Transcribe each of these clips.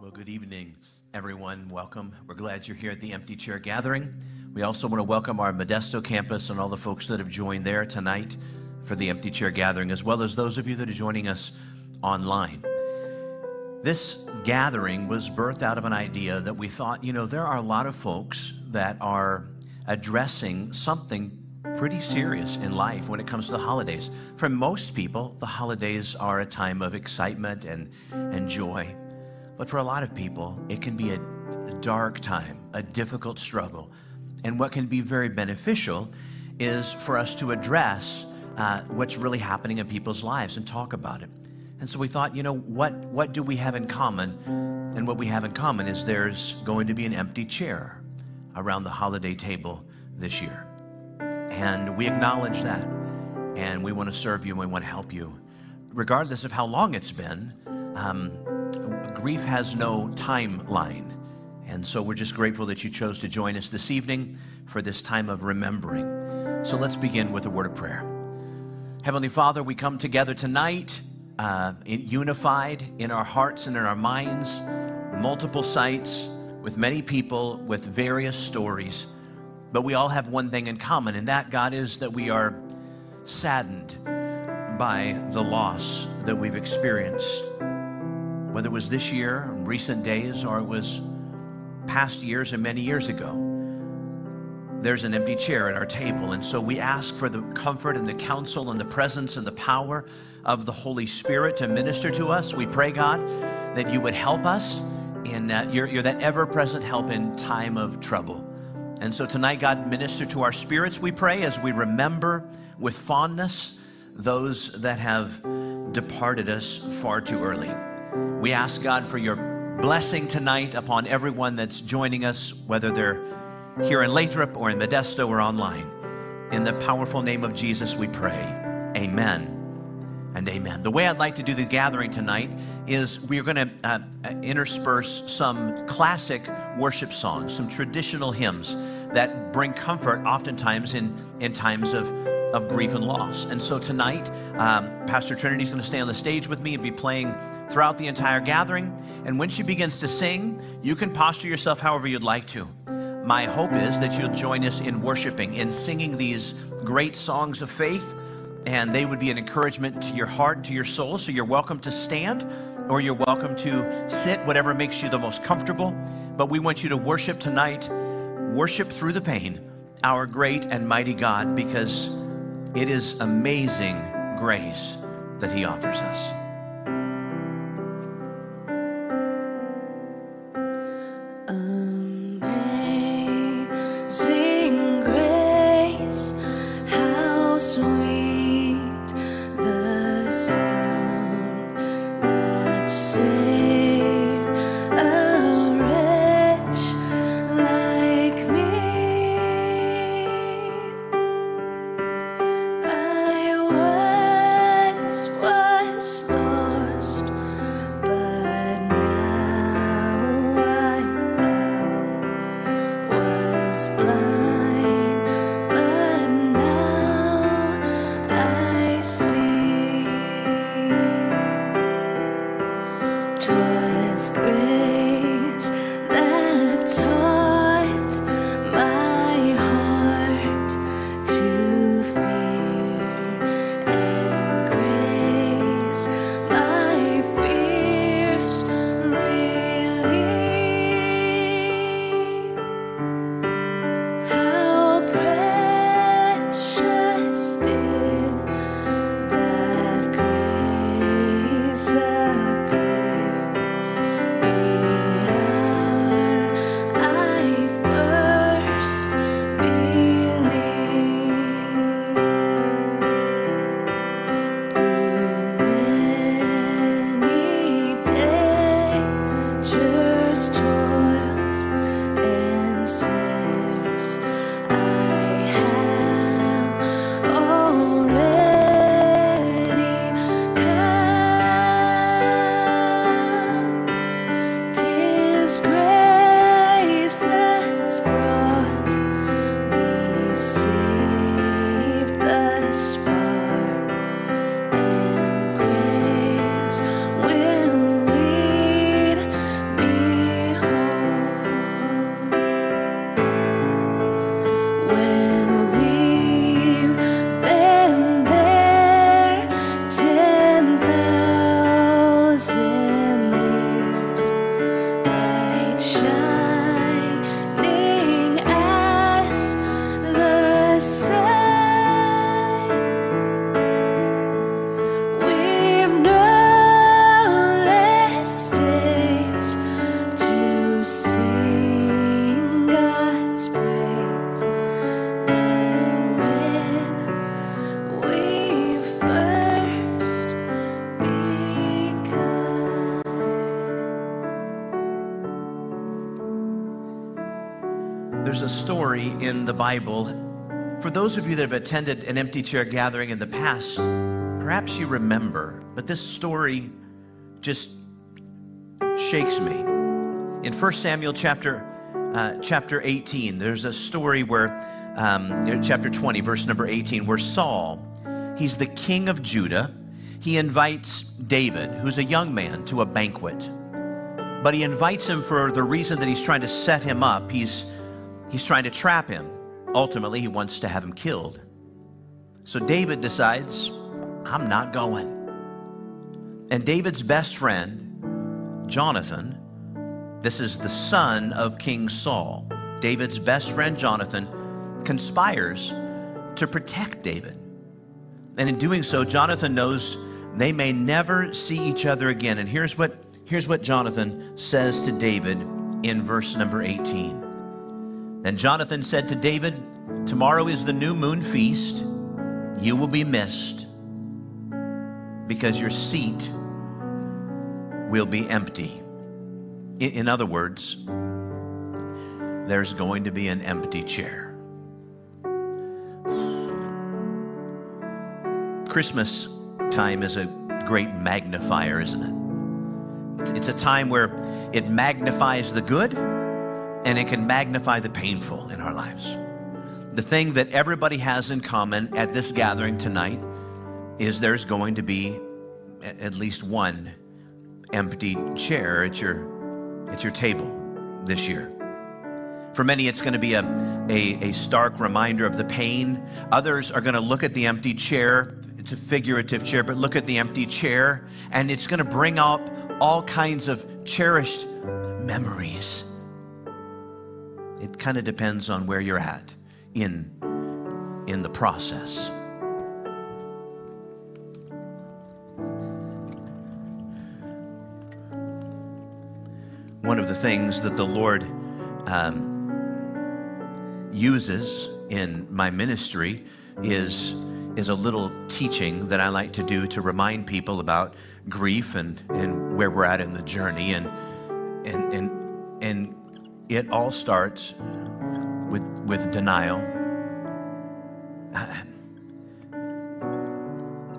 Well, good evening, everyone. Welcome. We're glad you're here at the Empty Chair Gathering. We also want to welcome our Modesto campus and all the folks that have joined there tonight for the Empty Chair Gathering, as well as those of you that are joining us online. This gathering was birthed out of an idea that we thought, you know, there are a lot of folks that are addressing something pretty serious in life when it comes to the holidays. For most people, the holidays are a time of excitement and, and joy. But for a lot of people, it can be a dark time, a difficult struggle. And what can be very beneficial is for us to address uh, what's really happening in people's lives and talk about it. And so we thought, you know, what, what do we have in common? And what we have in common is there's going to be an empty chair around the holiday table this year. And we acknowledge that. And we want to serve you and we want to help you. Regardless of how long it's been, um, grief has no timeline. And so we're just grateful that you chose to join us this evening for this time of remembering. So let's begin with a word of prayer. Heavenly Father, we come together tonight, uh, unified in our hearts and in our minds, multiple sites, with many people, with various stories. But we all have one thing in common, and that, God, is that we are saddened by the loss that we've experienced. Whether it was this year, recent days, or it was past years and many years ago, there's an empty chair at our table. And so we ask for the comfort and the counsel and the presence and the power of the Holy Spirit to minister to us. We pray, God, that you would help us in that you're, you're that ever present help in time of trouble. And so tonight, God, minister to our spirits, we pray, as we remember with fondness those that have departed us far too early. We ask, God, for your blessing tonight upon everyone that's joining us, whether they're here in Lathrop or in Modesto or online. In the powerful name of Jesus, we pray. Amen and amen. The way I'd like to do the gathering tonight is we're going to uh, intersperse some classic worship songs, some traditional hymns that bring comfort oftentimes in, in times of, of grief and loss. And so tonight, um, Pastor Trinity is going to stay on the stage with me and be playing throughout the entire gathering. And when she begins to sing, you can posture yourself however you'd like to. My hope is that you'll join us in worshiping, in singing these great songs of faith and they would be an encouragement to your heart and to your soul. So you're welcome to stand or you're welcome to sit, whatever makes you the most comfortable. But we want you to worship tonight, worship through the pain, our great and mighty God, because it is amazing grace that He offers us. 'twas grace that taught. Bible. For those of you that have attended an empty chair gathering in the past, perhaps you remember, but this story just shakes me. In 1 Samuel chapter, uh, chapter 18, there's a story where, um, chapter 20, verse number 18, where Saul, he's the king of Judah, he invites David, who's a young man, to a banquet. But he invites him for the reason that he's trying to set him up. He's, he's trying to trap him. Ultimately, he wants to have him killed. So David decides, I'm not going. And David's best friend, Jonathan, this is the son of King Saul. David's best friend, Jonathan, conspires to protect David. And in doing so, Jonathan knows they may never see each other again. And here's what Here's what Jonathan says to David in verse number 18. Then Jonathan said to David, Tomorrow is the new moon feast. You will be missed because your seat will be empty. In other words, there's going to be an empty chair. Christmas time is a great magnifier, isn't it? It's, it's a time where it magnifies the good and it can magnify the painful in our lives. The thing that everybody has in common at this gathering tonight is there's going to be at least one empty chair at your, at your table this year. For many, it's going to be a, a, a, stark reminder of the pain. Others are going to look at the empty chair. It's a figurative chair, but look at the empty chair, and it's going to bring up all kinds of cherished memories. It kind of depends on where you're at in, in the process. One of the things that the Lord um, uses in my ministry is, is a little teaching that I like to do to remind people about grief and, and where we're at in the journey. And, and, and, and it all starts with, with denial.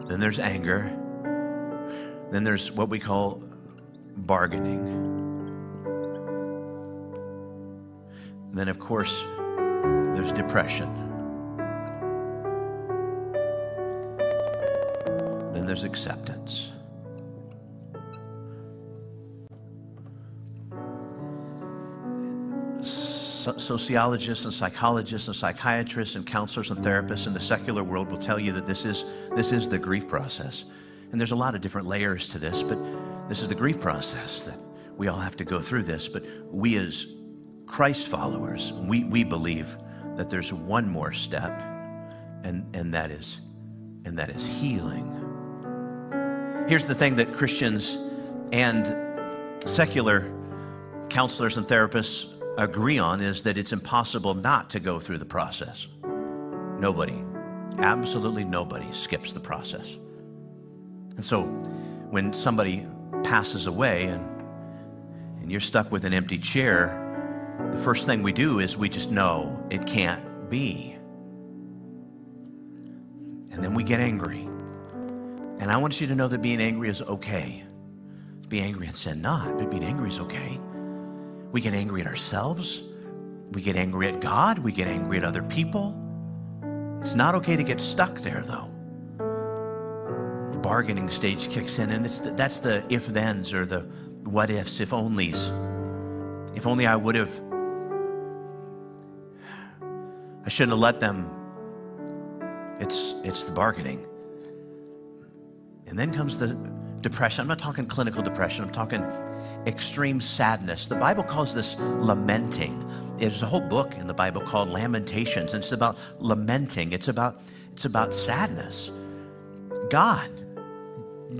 Then there's anger. Then there's what we call bargaining. then, of course, there's depression. Then there's acceptance. Sociologists and psychologists and psychiatrists and counselors and therapists in the secular world will tell you that this is, this is the grief process. And there's a lot of different layers to this, but this is the grief process that we all have to go through this. But we, as Christ followers, we, we believe that there's one more step, and, and, that is, and that is healing. Here's the thing that Christians and secular counselors and therapists agree on is that it's impossible not to go through the process. Nobody, absolutely nobody skips the process. And so when somebody passes away and, and you're stuck with an empty chair, the first thing we do is we just know it can't be. And then we get angry. And I want you to know that being angry is okay. Be angry and sin not, but being angry is okay. We get angry at ourselves. We get angry at God. We get angry at other people. It's not okay to get stuck there, though. The bargaining stage kicks in, and the, that's the if thens or the what ifs, if onlys. If only I would have. I shouldn't have let them. It's, it's the bargaining. And then comes the depression. I'm not talking clinical depression, I'm talking extreme sadness. The Bible calls this lamenting. There's a whole book in the Bible called Lamentations, and it's about lamenting. It's about it's about sadness. God,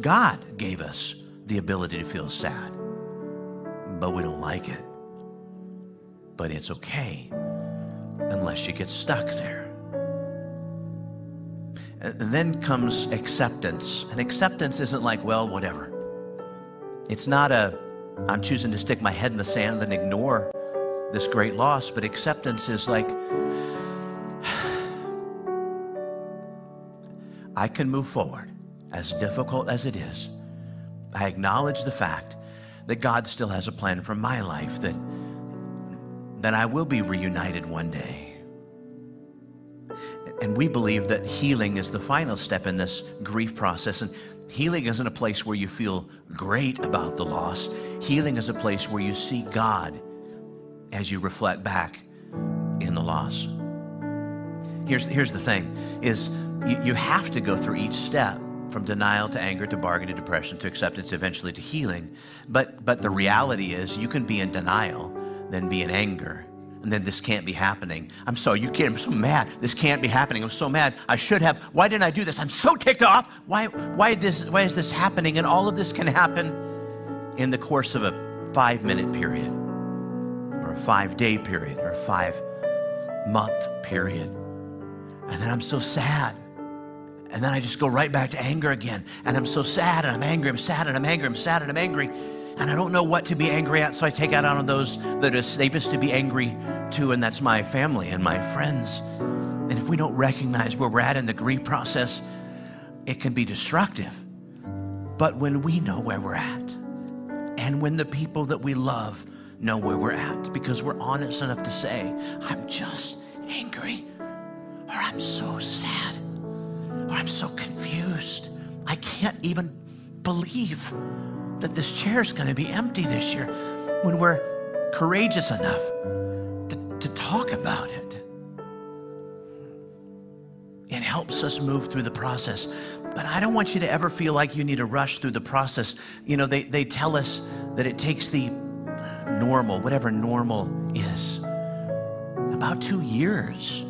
God gave us the ability to feel sad, but we don't like it. But it's okay unless you get stuck there. And then comes acceptance. And acceptance isn't like, well, whatever. It's not a I'm choosing to stick my head in the sand and ignore this great loss, but acceptance is like, I can move forward, as difficult as it is. I acknowledge the fact that God still has a plan for my life, that, that I will be reunited one day. And we believe that healing is the final step in this grief process. And healing isn't a place where you feel great about the loss. Healing is a place where you see God as you reflect back in the loss. Here's, here's the thing is you, you have to go through each step from denial to anger to bargain to depression to acceptance eventually to healing. But but the reality is you can be in denial then be in anger and then this can't be happening. I'm sorry you can't i'm so mad this can't be happening i'm so mad i should have why didn't i do this? I'm so ticked off why why this why is this happening and all of this can happen in the course of a five minute period or a five day period or a five month period and then i'm so sad and then I just go right back to anger again. And I'm so sad and I'm angry, I'm sad and I'm angry, I'm sad and I'm angry. And I don't know what to be angry at, so I take out on those that are safest to be angry to, and that's my family and my friends. And if we don't recognize where we're at in the grief process, it can be destructive. But when we know where we're at, and when the people that we love know where we're at, because we're honest enough to say, I'm just angry, or I'm so sad or I'm so confused. I can't even believe that this chair is going to be empty this year when we're courageous enough to, to talk about it. It helps us move through the process. But I don't want you to ever feel like you need to rush through the process. You know, they, they tell us that it takes the normal, whatever normal is, about two years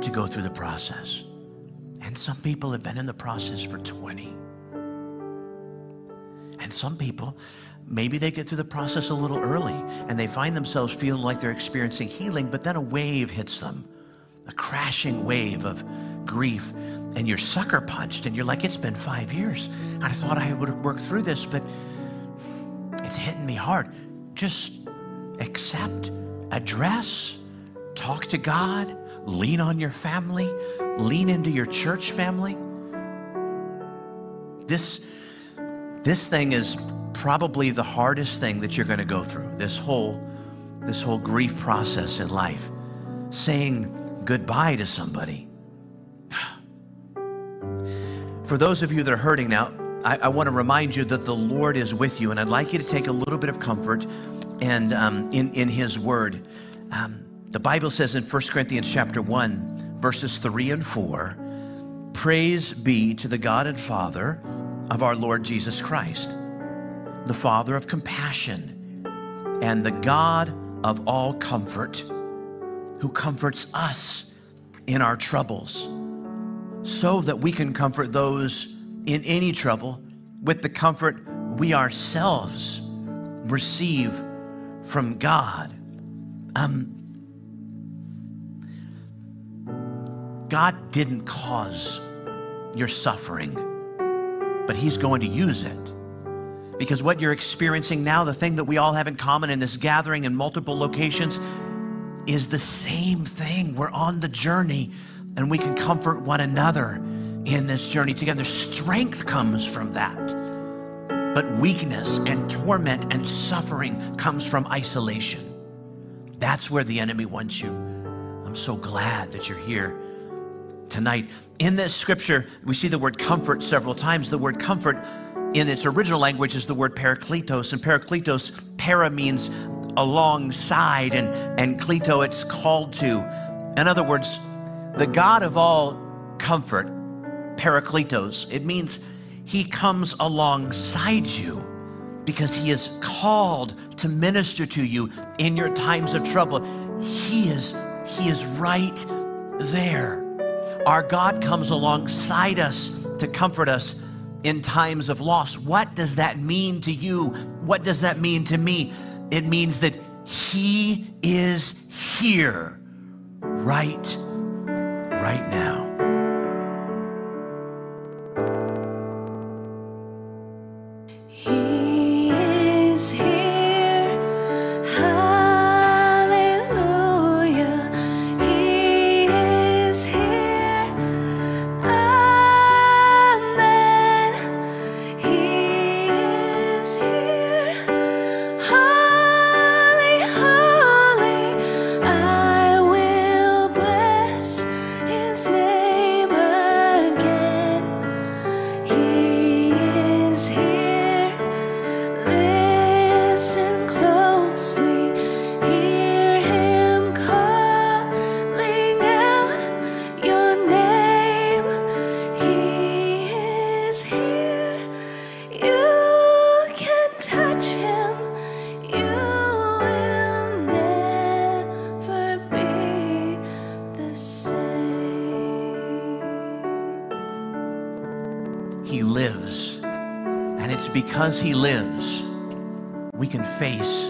to go through the process. And some people have been in the process for 20. And some people, maybe they get through the process a little early and they find themselves feeling like they're experiencing healing, but then a wave hits them, a crashing wave of grief, and you're sucker punched and you're like, it's been five years. I thought I would work through this, but it's hitting me hard. Just accept, address, talk to God, lean on your family, lean into your church family. This, this thing is probably the hardest thing that you're going to go through. This whole, this whole grief process in life, saying goodbye to somebody. For those of you that are hurting now, I, I want to remind you that the Lord is with you, and I'd like you to take a little bit of comfort and um, in in His Word. Um, the Bible says in 1 Corinthians chapter 1, verses 3 and 4 Praise be to the God and Father of our Lord Jesus Christ, the Father of compassion and the God of all comfort, who comforts us in our troubles, so that we can comfort those in any trouble with the comfort we ourselves receive from God. Um, God didn't cause your suffering, but He's going to use it. Because what you're experiencing now, the thing that we all have in common in this gathering in multiple locations, is the same thing. We're on the journey and we can comfort one another in this journey together. Strength comes from that. But weakness and torment and suffering comes from isolation. That's where the enemy wants you. I'm so glad that you're here tonight. In this scripture, we see the word comfort several times. The word comfort in its original language is the word parakletos, and parakletos, para means alongside, and, and kleto, it's called to. In other words, the God of all comfort, parakletos, it means he comes alongside you because he is called to minister to you in your times of trouble. He is, he is right there. Our God comes alongside us to comfort us in times of loss. What does that mean to you? What does that mean to me? It means that He is here right, right now. Because He lives, we can face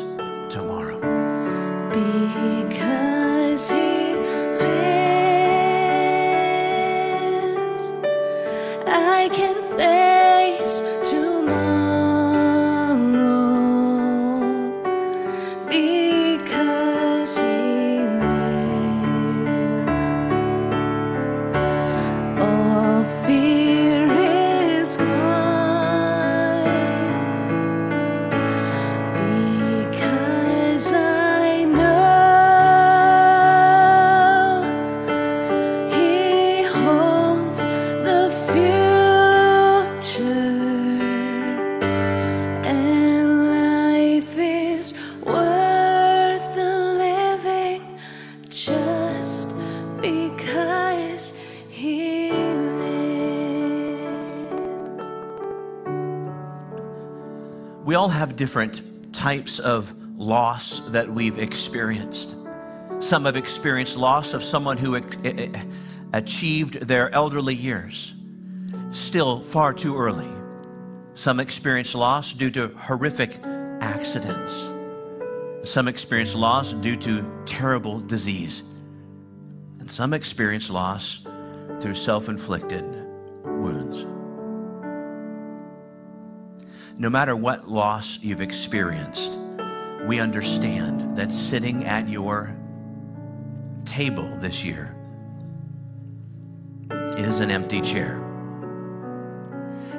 all have different types of loss that we've experienced. Some have experienced loss of someone who ac- a- a- achieved their elderly years, still far too early. Some experience loss due to horrific accidents. Some experience loss due to terrible disease. And some experience loss through self inflicted wounds. No matter what loss you've experienced, we understand that sitting at your table this year is an empty chair.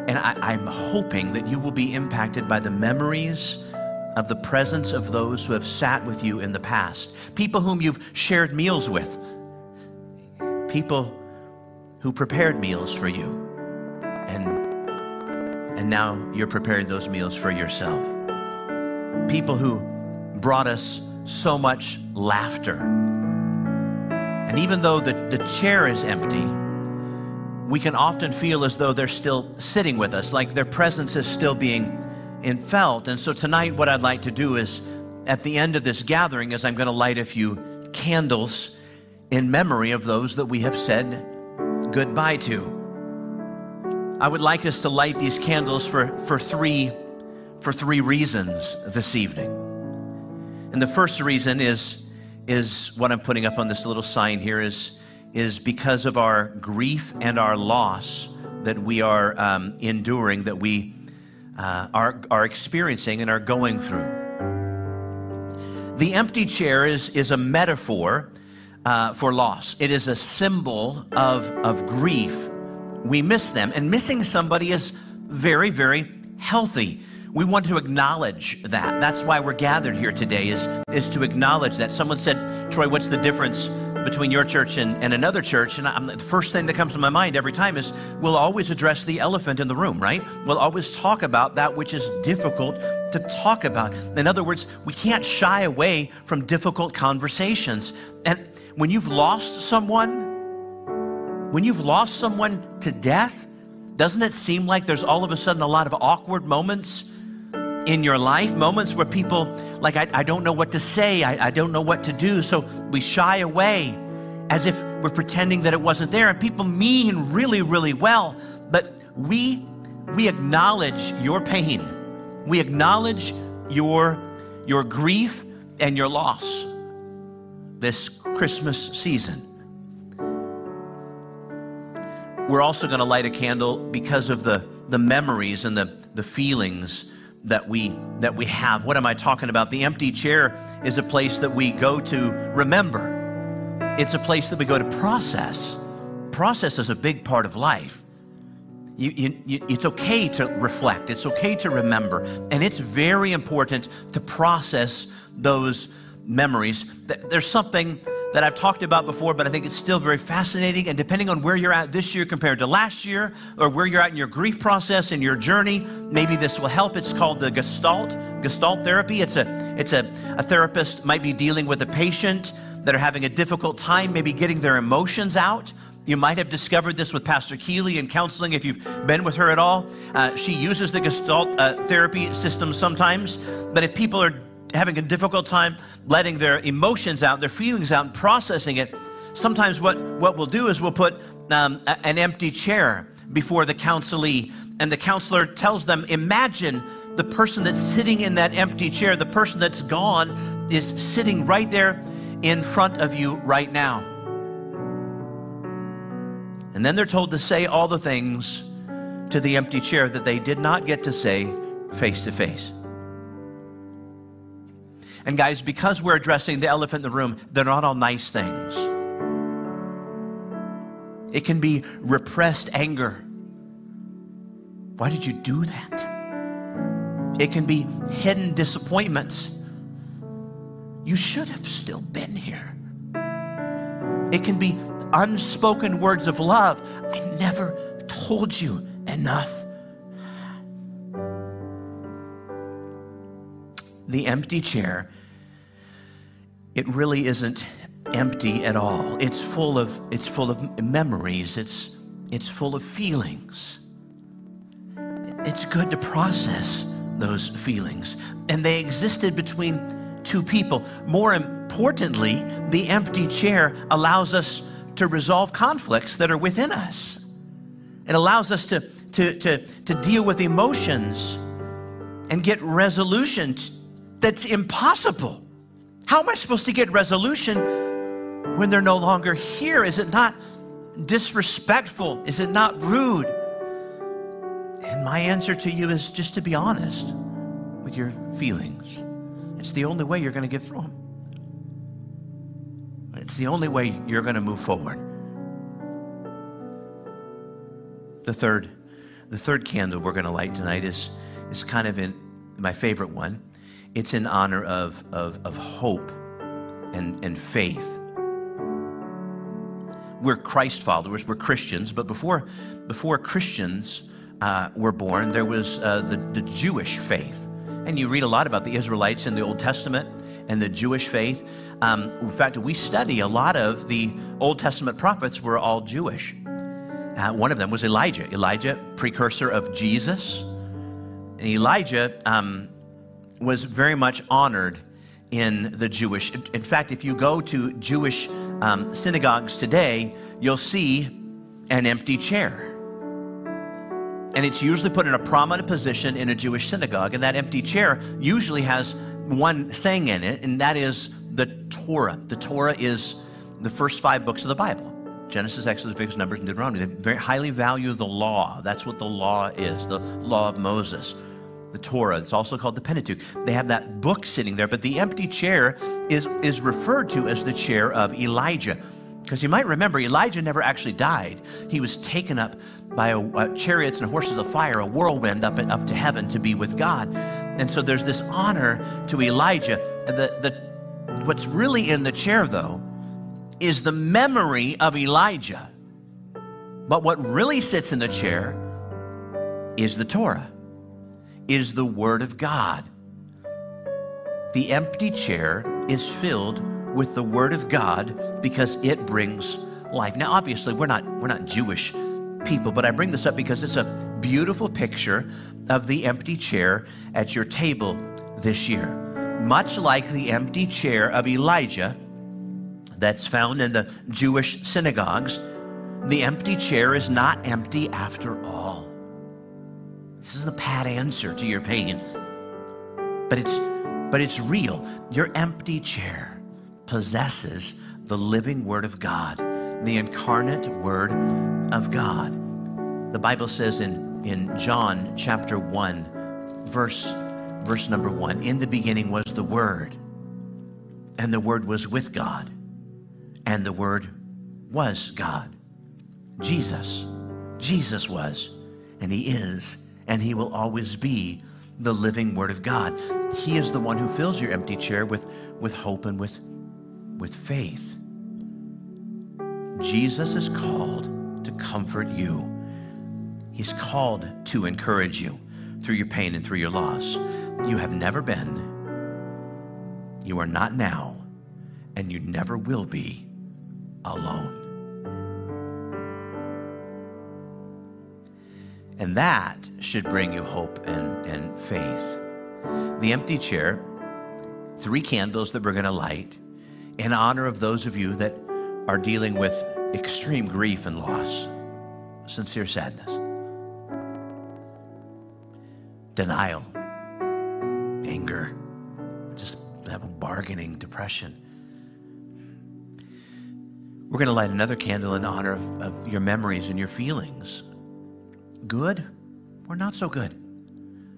And I, am hoping that you will be impacted by the memories of the presence of those who have sat with you in the past, people whom you've shared meals with, people who prepared meals for you. And and now you're preparing those meals for yourself. People who brought us so much laughter. And even though the, the chair is empty, we can often feel as though they're still sitting with us, like their presence is still being in felt. And so tonight, what I'd like to do is, at the end of this gathering, is I'm going to light a few candles in memory of those that we have said goodbye to. I would like us to light these candles for, for, three, for three reasons this evening. And the first reason is, is what I'm putting up on this little sign here is, is because of our grief and our loss that we are um, enduring, that we uh, are, are experiencing and are going through. The empty chair is, is a metaphor uh, for loss, it is a symbol of, of grief we miss them. And missing somebody is very, very healthy. We want to acknowledge that. That's why we're gathered here today, is, is to acknowledge that. Someone said, Troy, what's the difference between your church and, and another church? And I'm, the first thing that comes to my mind every time is we'll always address the elephant in the room, right? We'll always talk about that which is difficult to talk about. In other words, we can't shy away from difficult conversations. And when you've lost someone, when you've lost someone to death, doesn't it seem like there's all of a sudden a lot of awkward moments in your life? Moments where people, like, I, I don't know what to say, I, I don't know what to do. So we shy away as if we're pretending that it wasn't there. And people mean really, really well, but we, we acknowledge your pain. We acknowledge your, your grief and your loss this Christmas season. We're also going to light a candle because of the, the memories and the, the feelings that we that we have. What am I talking about? The empty chair is a place that we go to remember. It's a place that we go to process. Process is a big part of life. You, you, you, it's okay to reflect. It's okay to remember, and it's very important to process those memories. There's something that I've talked about before, but I think it's still very fascinating. And depending on where you're at this year compared to last year, or where you're at in your grief process and your journey, maybe this will help. It's called the Gestalt, Gestalt therapy. It's a, it's a, a therapist might be dealing with a patient that are having a difficult time, maybe getting their emotions out. You might have discovered this with Pastor Keeley in counseling if you've been with her at all. Uh, she uses the Gestalt uh, therapy system sometimes, but if people are having a difficult time letting their emotions out, their feelings out, and processing it, sometimes what, what we'll do is we'll put um, a, an empty chair before the counselee And the counselor tells them, Imagine the person that's sitting in that empty chair, the person that's gone, is sitting right there in front of you right now. And then they're told to say all the things to the empty chair that they did not get to say face to face. And guys, because we're addressing the elephant in the room, they're not all nice things. It can be repressed anger. Why did you do that? It can be hidden disappointments. You should have still been here. It can be unspoken words of love. I never told you enough. The empty chair, it really isn't empty at all. It's full of, it's full of memories, it's, it's full of feelings. It's good to process those feelings. And they existed between two people. More importantly, the empty chair allows us to resolve conflicts that are within us. It allows us to, to, to, to deal with emotions and get resolution that's impossible. How am I supposed to get resolution when they're no longer here? Is it not disrespectful? Is it not rude? And my answer to you is just to be honest with your feelings. It's the only way you're going to get through them. It's the only way you're going to move forward. The third, the third candle we're going to light tonight is, is kind of in my favorite one. It's in honor of, of, of hope and, and faith. We're Christ followers, we're Christians, but before, before Christians uh, were born, there was uh, the, the Jewish faith. And you read a lot about the Israelites in the Old Testament and the Jewish faith. Um, in fact, we study a lot of the Old Testament prophets were all Jewish. Uh, one of them was Elijah. Elijah, precursor of Jesus. And Elijah um, was very much honored in the Jewish. In fact, if you go to Jewish um, synagogues today, you'll see an empty chair. And it's usually put in a prominent position in a Jewish synagogue. And that empty chair usually has one thing in it, and that is the Torah. The Torah is the first five books of the Bible. Genesis, Exodus, Leviticus, Numbers, and Deuteronomy. They very highly value the law. That's what the law is, the law of Moses, the Torah. It's also called the Pentateuch. They have that book sitting there, but the empty chair is, is referred to as the chair of Elijah. Because you might remember, Elijah never actually died. He was taken up by a, a chariots and horses of fire, a whirlwind up, up to heaven to be with God. And so there's this honor to Elijah. The, the, what's really in the chair, though, is the memory of Elijah. But what really sits in the chair is the Torah, is the Word of God. The empty chair is filled with the Word of God because it brings life. Now, obviously, we're not, we're not Jewish people, but I bring this up because it's a beautiful picture of the empty chair at your table this year. Much like the empty chair of Elijah that's found in the Jewish synagogues, the empty chair is not empty after all. This is the pat answer to your pain. But it's but it's real. Your empty chair possesses the living word of God, the incarnate word of God. The Bible says in, in John chapter 1, verse, verse number 1, in the beginning was the Word, and the Word was with God, and the Word was God. Jesus. Jesus was, and He is, and He will always be the living Word of God. He is the one who fills your empty chair with, with hope and with, with faith. Jesus is called to comfort you. He's called to encourage you through your pain and through your loss. You have never been, you are not now, and you never will be alone. And that should bring you hope and, and faith. The empty chair, three candles that we're going to light in honor of those of you that are dealing with extreme grief and loss, sincere sadness. denial, anger, just bargaining, depression. We're going to light another candle in honor of, of your memories and your feelings. Good or not so good.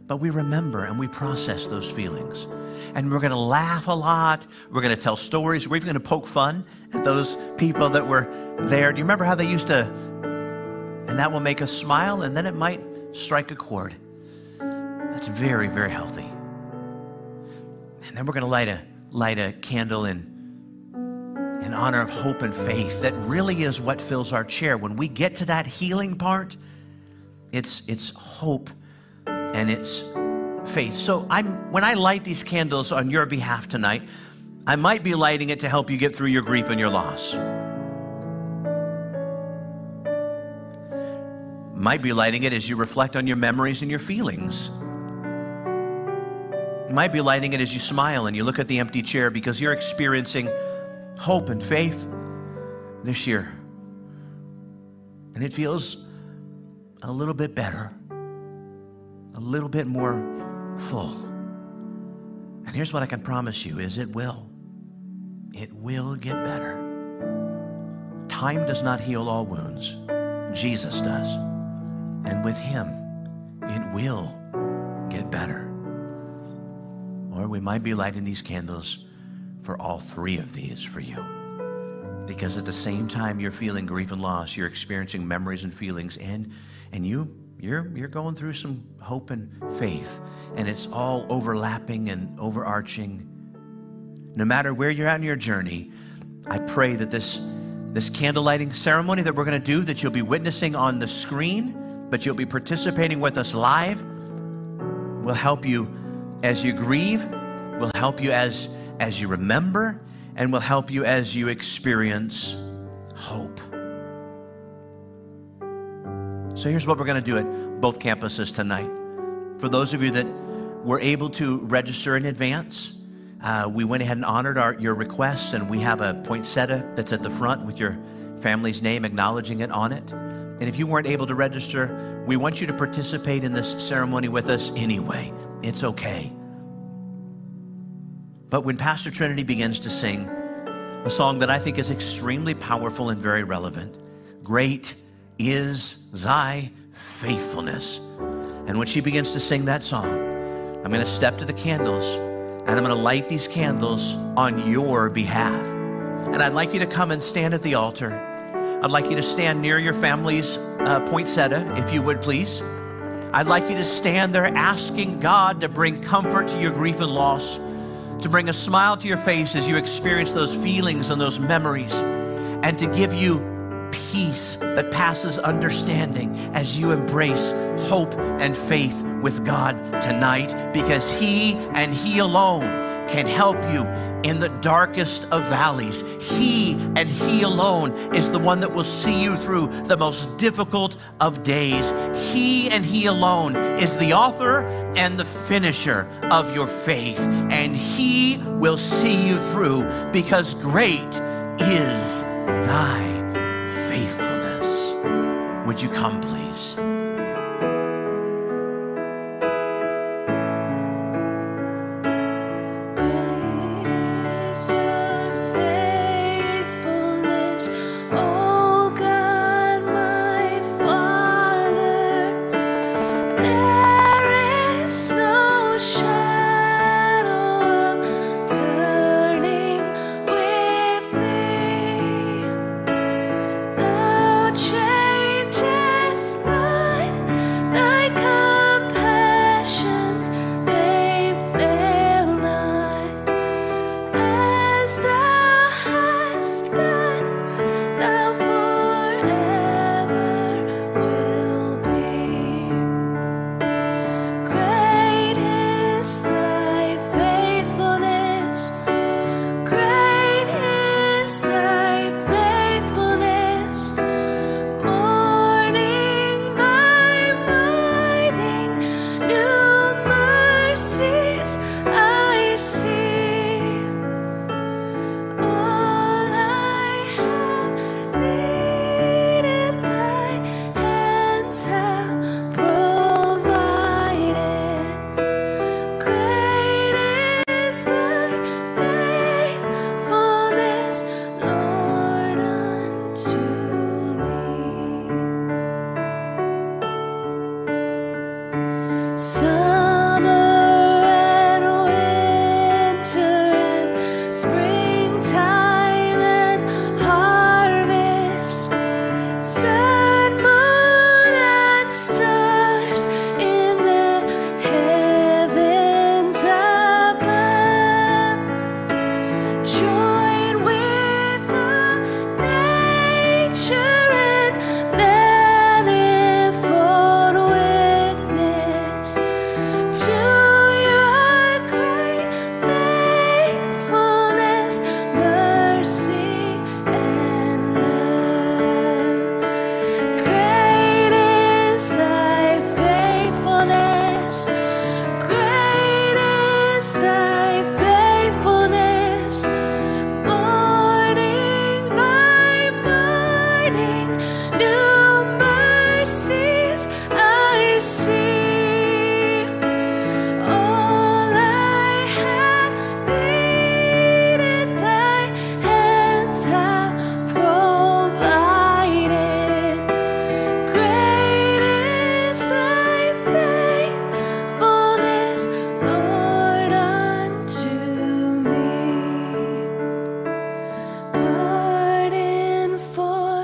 But we remember and we process those feelings. And we're going to laugh a lot. We're going to tell stories. We're even going to poke fun at those people that were there. Do you remember how they used to? And that will make us smile, and then it might strike a chord. That's very, very healthy. And then we're going to light a light a candle in in honor of hope and faith. That really is what fills our chair. When we get to that healing part, it's it's hope and it's faith. So I'm when I light these candles on your behalf tonight, I might be lighting it to help you get through your grief and your loss. Might be lighting it as you reflect on your memories and your feelings. Might be lighting it as you smile and you look at the empty chair because you're experiencing hope and faith this year. And it feels a little bit better a little bit more full. And here's what I can promise you is it will. It will get better. Time does not heal all wounds. Jesus does. And with him, it will get better. Or we might be lighting these candles for all three of these for you. Because at the same time you're feeling grief and loss, you're experiencing memories and feelings, and, and you you're, you're going through some hope and faith, and it's all overlapping and overarching. No matter where you're at in your journey, I pray that this, this candle lighting ceremony that we're going to do, that you'll be witnessing on the screen, but you'll be participating with us live, will help you as you grieve, will help you as, as you remember, and will help you as you experience hope. So here's what we're going to do at both campuses tonight. For those of you that were able to register in advance, uh, we went ahead and honored our, your requests, and we have a poinsettia that's at the front with your family's name acknowledging it on it. And if you weren't able to register, we want you to participate in this ceremony with us anyway. It's okay. But when Pastor Trinity begins to sing a song that I think is extremely powerful and very relevant, Great is thy faithfulness. And when she begins to sing that song, I'm going to step to the candles and I'm going to light these candles on your behalf. And I'd like you to come and stand at the altar. I'd like you to stand near your family's uh, poinsettia, if you would please. I'd like you to stand there asking God to bring comfort to your grief and loss, to bring a smile to your face as you experience those feelings and those memories, and to give you peace that passes understanding as you embrace hope and faith with God tonight because He and He alone can help you in the darkest of valleys. He and He alone is the one that will see you through the most difficult of days. He and He alone is the author and the finisher of your faith, and He will see you through because great is thy faithfulness. would you come, please?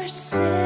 For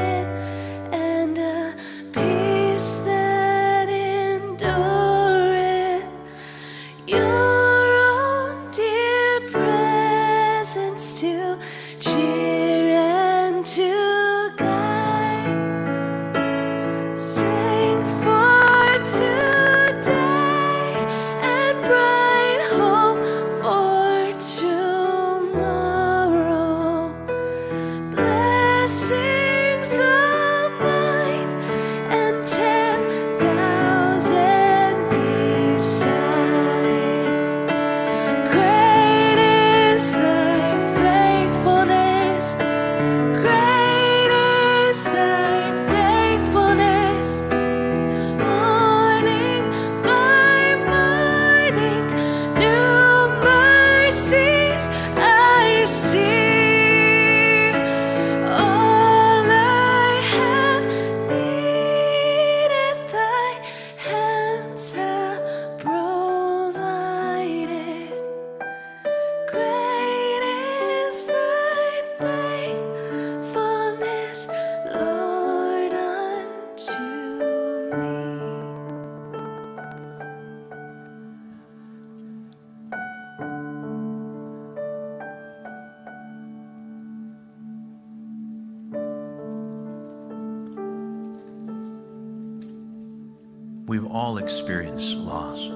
Experienced loss.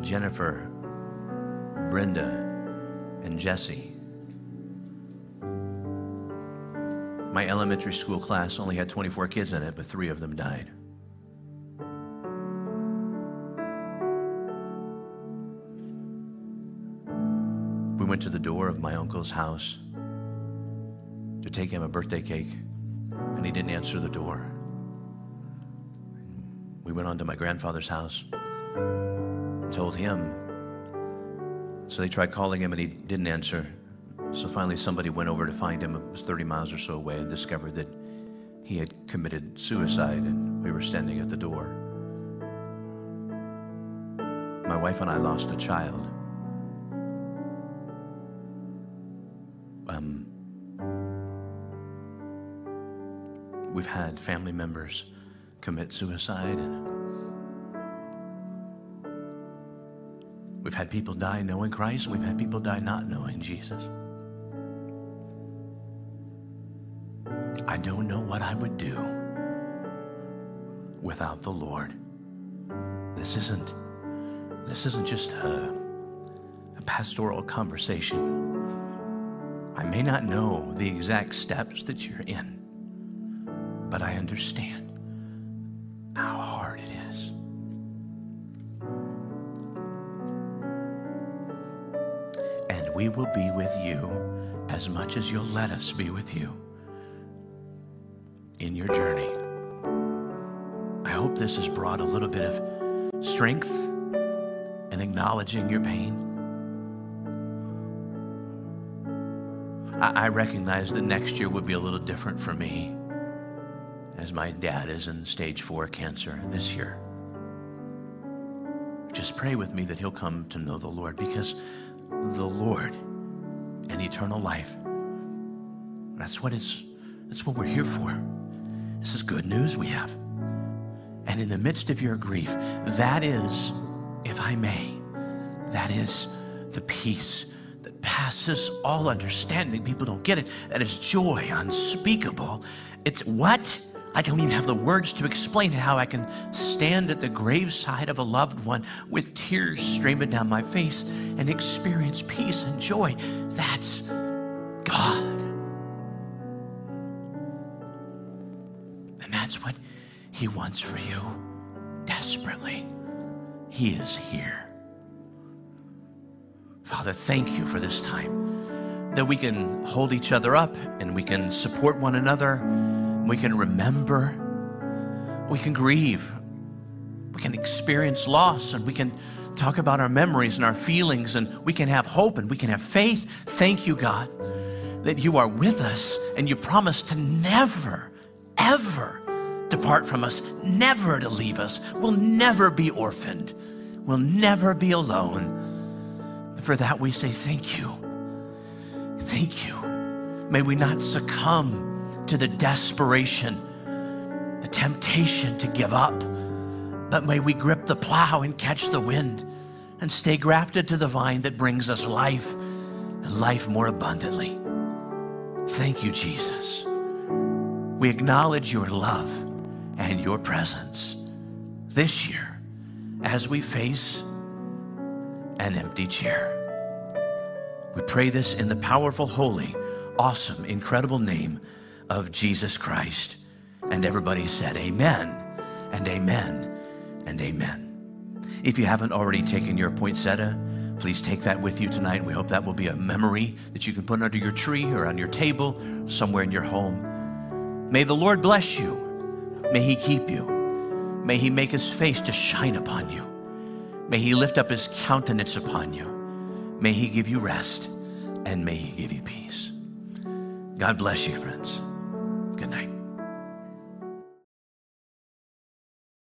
Jennifer, Brenda, and Jesse. My elementary school class only had 24 kids in it, but three of them died. We went to the door of my uncle's house to take him a birthday cake, and he didn't answer the door. We went on to my grandfather's house, and told him. So they tried calling him, and he didn't answer. So finally, somebody went over to find him. It was 30 miles or so away and discovered that he had committed suicide, and we were standing at the door. My wife and I lost a child. We've had family members commit suicide, and we've had people die knowing Christ, we've had people die not knowing Jesus. I don't know what I would do without the Lord. This isn't this isn't just a, a pastoral conversation. I may not know the exact steps that you're in, but I understand how hard it is. And we will be with you as much as you'll let us be with you in your journey. I hope this has brought a little bit of strength and acknowledging your pain. I, recognize that next year would be a little different for me as my dad is in stage four cancer this year. just pray with me that he'll come to know the Lord because the Lord and eternal life, that's what it's, that's what we're here for. This is good news we have. And in the midst of your grief, that is, if I may, that is the peace that passes all understanding. People don't get it. That is joy unspeakable. It's what? I don't even have the words to explain how I can stand at the graveside of a loved one with tears streaming down my face and experience peace and joy. That's God. And that's what He wants for you desperately. He is here. Father, thank you for this time that we can hold each other up and we can support one another. We can remember. We can grieve. We can experience loss and we can talk about our memories and our feelings and we can have hope and we can have faith. Thank you, God, that you are with us and you promise to never, ever depart from us, never to leave us. We'll never be orphaned. We'll never be alone. For that, we say thank you. Thank you. May we not succumb to the desperation, the temptation to give up, but may we grip the plow and catch the wind and stay grafted to the vine that brings us life and life more abundantly. Thank you, Jesus. We acknowledge your love and your presence this year as we face an empty chair. We pray this in the powerful, holy, awesome, incredible name of Jesus Christ. And everybody said, Amen, and Amen, and Amen. If you haven't already taken your poinsettia, please take that with you tonight. We hope that will be a memory that you can put under your tree or on your table, somewhere in your home. May the Lord bless you. May He keep you. May He make His face to shine upon you. May He lift up His countenance upon you. May He give you rest and may He give you peace. God bless you, friends. Good night.